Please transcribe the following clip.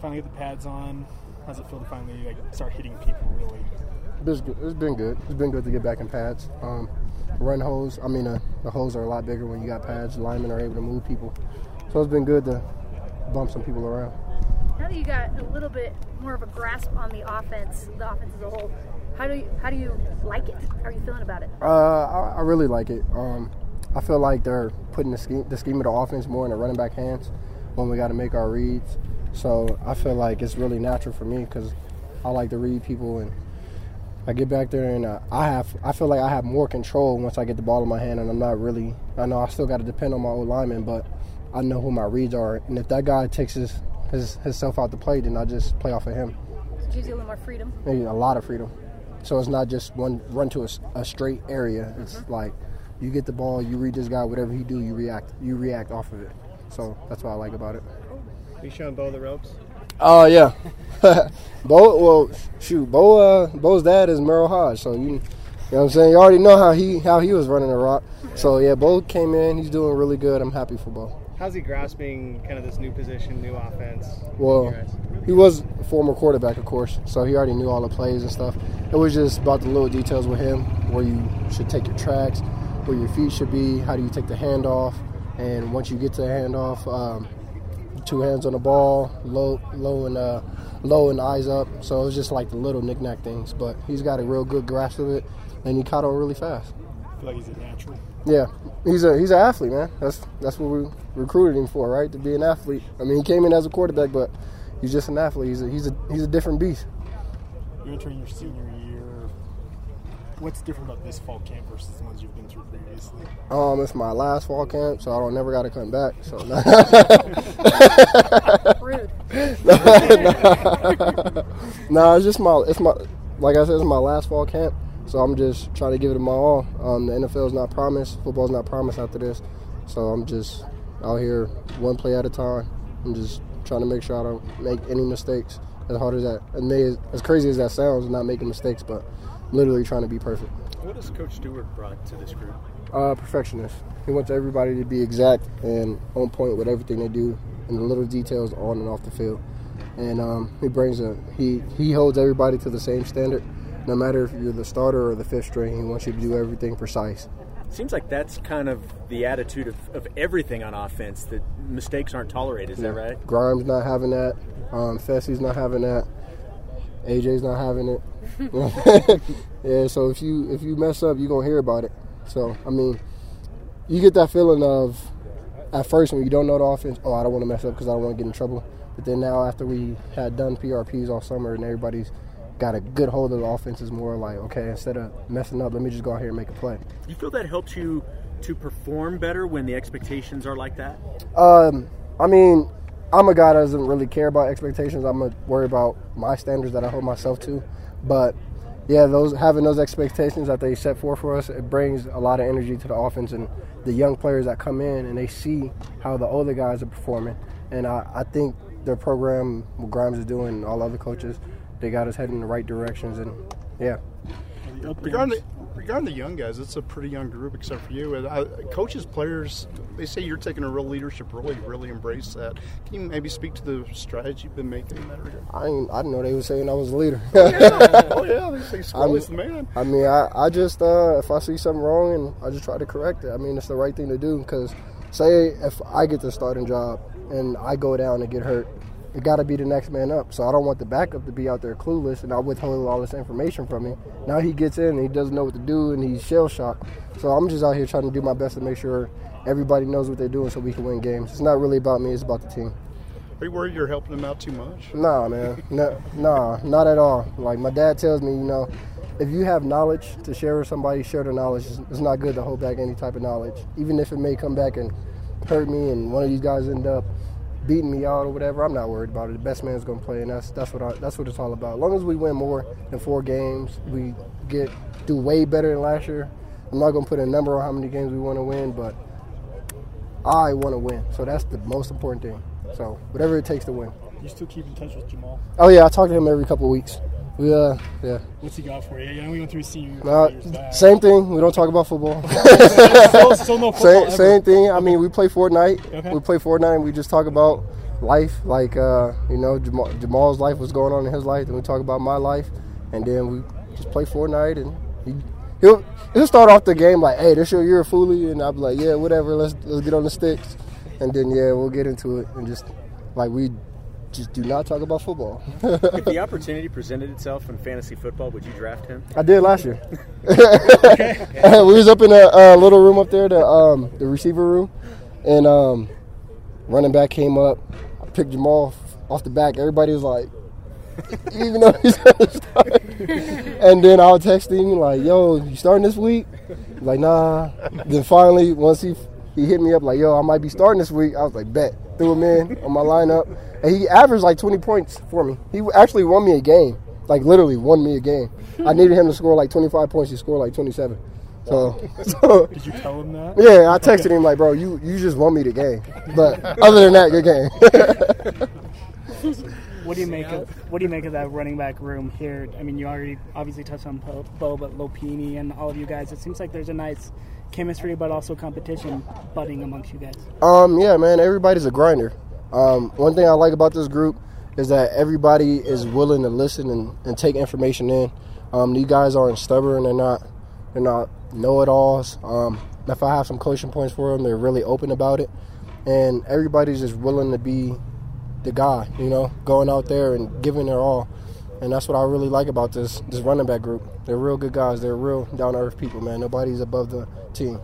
finally get the pads on? How's it feel to finally like start hitting people really? It's, good. it's been good. It's been good to get back in pads. Um, run holes. I mean, uh, the holes are a lot bigger when you got pads. The linemen are able to move people, so it's been good to bump some people around. Now that you got a little bit more of a grasp on the offense, the offense as a whole, how do you how do you like it? How are you feeling about it? Uh, I, I really like it. Um, I feel like they're putting the scheme, the scheme of the offense more in the running back hands when we got to make our reads. So I feel like it's really natural for me because I like to read people and I get back there and uh, I have I feel like I have more control once I get the ball in my hand and I'm not really I know I still got to depend on my old lineman but I know who my reads are and if that guy takes his his himself out the play then I just play off of him. So it gives you a little more freedom. Maybe a lot of freedom. So it's not just one run to a, a straight area. It's mm-hmm. like you get the ball, you read this guy, whatever he do, you react. You react off of it. So that's what I like about it. Showing Beau the ropes? Oh uh, yeah, Beau. Well, shoot, Beau. Uh, Beau's dad is Merril Hoge, so you, you know what I'm saying. You already know how he how he was running the rock. So yeah, Beau came in. He's doing really good. I'm happy for Beau. How's he grasping kind of this new position, new offense? Well, he was a former quarterback, of course, so he already knew all the plays and stuff. It was just about the little details with him, where you should take your tracks, where your feet should be, how do you take the handoff, and once you get to the handoff, um, two hands on the ball, low, low and uh, low and eyes up. So it was just like the little knickknack things. But he's got a real good grasp of it, and he caught on really fast. I feel like he's a natural. Yeah, he's a he's an athlete, man. That's that's what we recruited him for, right? To be an athlete. I mean, he came in as a quarterback, but he's just an athlete. He's a he's a he's a different beast. You're entering your senior year. What's different about this fall camp versus the ones you've been through previously? Um, it's my last fall camp, so I don't never got to come back. So. Rude. no, no, it's just my it's my like I said, it's my last fall camp. So I'm just trying to give it my all. Um, the NFL is not promised. Football is not promised after this. So I'm just out here one play at a time. I'm just trying to make sure I don't make any mistakes. As hard as that, and may, as crazy as that sounds, not making mistakes, but literally trying to be perfect. What has Coach Steward brought to this group? Uh, perfectionist. He wants everybody to be exact and on point with everything they do, and the little details on and off the field. And um, he brings a he he holds everybody to the same standard no matter if you're the starter or the fifth string, he wants you to do everything precise. Seems like that's kind of the attitude of, of everything on offense that mistakes aren't tolerated. Is yeah. that right? Grimes not having that. Um, Fesi's not having that. AJ's not having it. yeah, so if you if you mess up, you're gonna hear about it. So I mean, you get that feeling of at first when you don't know the offense. Oh, I don't want to mess up because I don't want to get in trouble. But then now after we had done PRPs all summer and everybody's got a good hold of the offense is more like, okay, instead of messing up, let me just go out here and make a play. You feel that helps you to perform better when the expectations are like that? Um, I mean, I'm a guy that doesn't really care about expectations. I'm gonna worry about my standards that I hold myself to. But yeah, those having those expectations that they set forth for us, it brings a lot of energy to the offense and the young players that come in and they see how the older guys are performing. And I, I think their program, what Grimes is doing, and all other coaches, they got us heading in the right directions, and yeah. Regarding regarding the young guys, it's a pretty young group, except for you. I, coaches, players, they say you're taking a real leadership role. You really embrace that. Can you maybe speak to the strategy you've been making in that regard? I didn't, I didn't know they were saying I was a leader. oh, yeah. oh, yeah. They say Squally's the man. I mean, I, I just, uh, if I see something wrong, and I just try to correct it. I mean, it's the right thing to do because, say, if I get the starting job and I go down and get hurt, it got to be the next man up. So I don't want the backup to be out there clueless and I withhold all this information from him. Now he gets in and he doesn't know what to do and he's shell shocked. So I'm just out here trying to do my best to make sure everybody knows what they're doing so we can win games. It's not really about me, it's about the team. Are you worried you're helping them out too much? Nah, man. no, nah, not at all. Like my dad tells me, you know, if you have knowledge to share with somebody, share the knowledge. It's not good to hold back any type of knowledge, even if it may come back and hurt me and one of these guys end up beating me out or whatever, I'm not worried about it. The best man's gonna play, and that's that's what I, that's what it's all about. As long as we win more than four games, we get do way better than last year. I'm not gonna put a number on how many games we want to win, but I want to win. So that's the most important thing. So whatever it takes to win. You still keep in touch with Jamal? Oh yeah, I talk to him every couple of weeks. We uh yeah. What's he got for you? Yeah, we went through senior. Uh, same thing. We don't talk about football. still, still no football same, same, thing. I mean, we play Fortnite. Okay. We play Fortnite, and we just talk about life, like uh, you know Jamal, Jamal's life, what's going on in his life, then we talk about my life, and then we just play Fortnite, and he, he'll he'll start off the game like, "Hey, this your year, of Foolie," and I'll be like, "Yeah, whatever, let's let's get on the sticks," and then yeah, we'll get into it, and just like we just do not talk about football. if the opportunity presented itself in fantasy football, would you draft him? I did last year. we was up in a, a little room up there, the um, the receiver room, and um, running back came up, I picked Jamal off the back. Everybody was like, even though he's gonna start. and then I was texting like, "Yo, you starting this week?" Like, nah. Then finally, once he he hit me up like, "Yo, I might be starting this week," I was like, "Bet." Threw him in on my lineup, and he averaged like 20 points for me. He actually won me a game, like literally won me a game. I needed him to score like 25 points. He scored like 27. So, so Did you tell him that? yeah, I texted him like, "Bro, you you just won me the game." But other than that, good game. What do you make of what do you make of that running back room here? I mean, you already obviously touched on Beau, Beau but Lopini and all of you guys. It seems like there's a nice chemistry, but also competition budding amongst you guys. Um, yeah, man, everybody's a grinder. Um, one thing I like about this group is that everybody is willing to listen and, and take information in. Um, these guys aren't stubborn. They're not. They're not know-it-alls. Um, if I have some coaching points for them, they're really open about it, and everybody's just willing to be the guy. You know, going out there and giving their all. And that's what I really like about this this running back group. They're real good guys. They're real down to earth people, man. Nobody's above the team.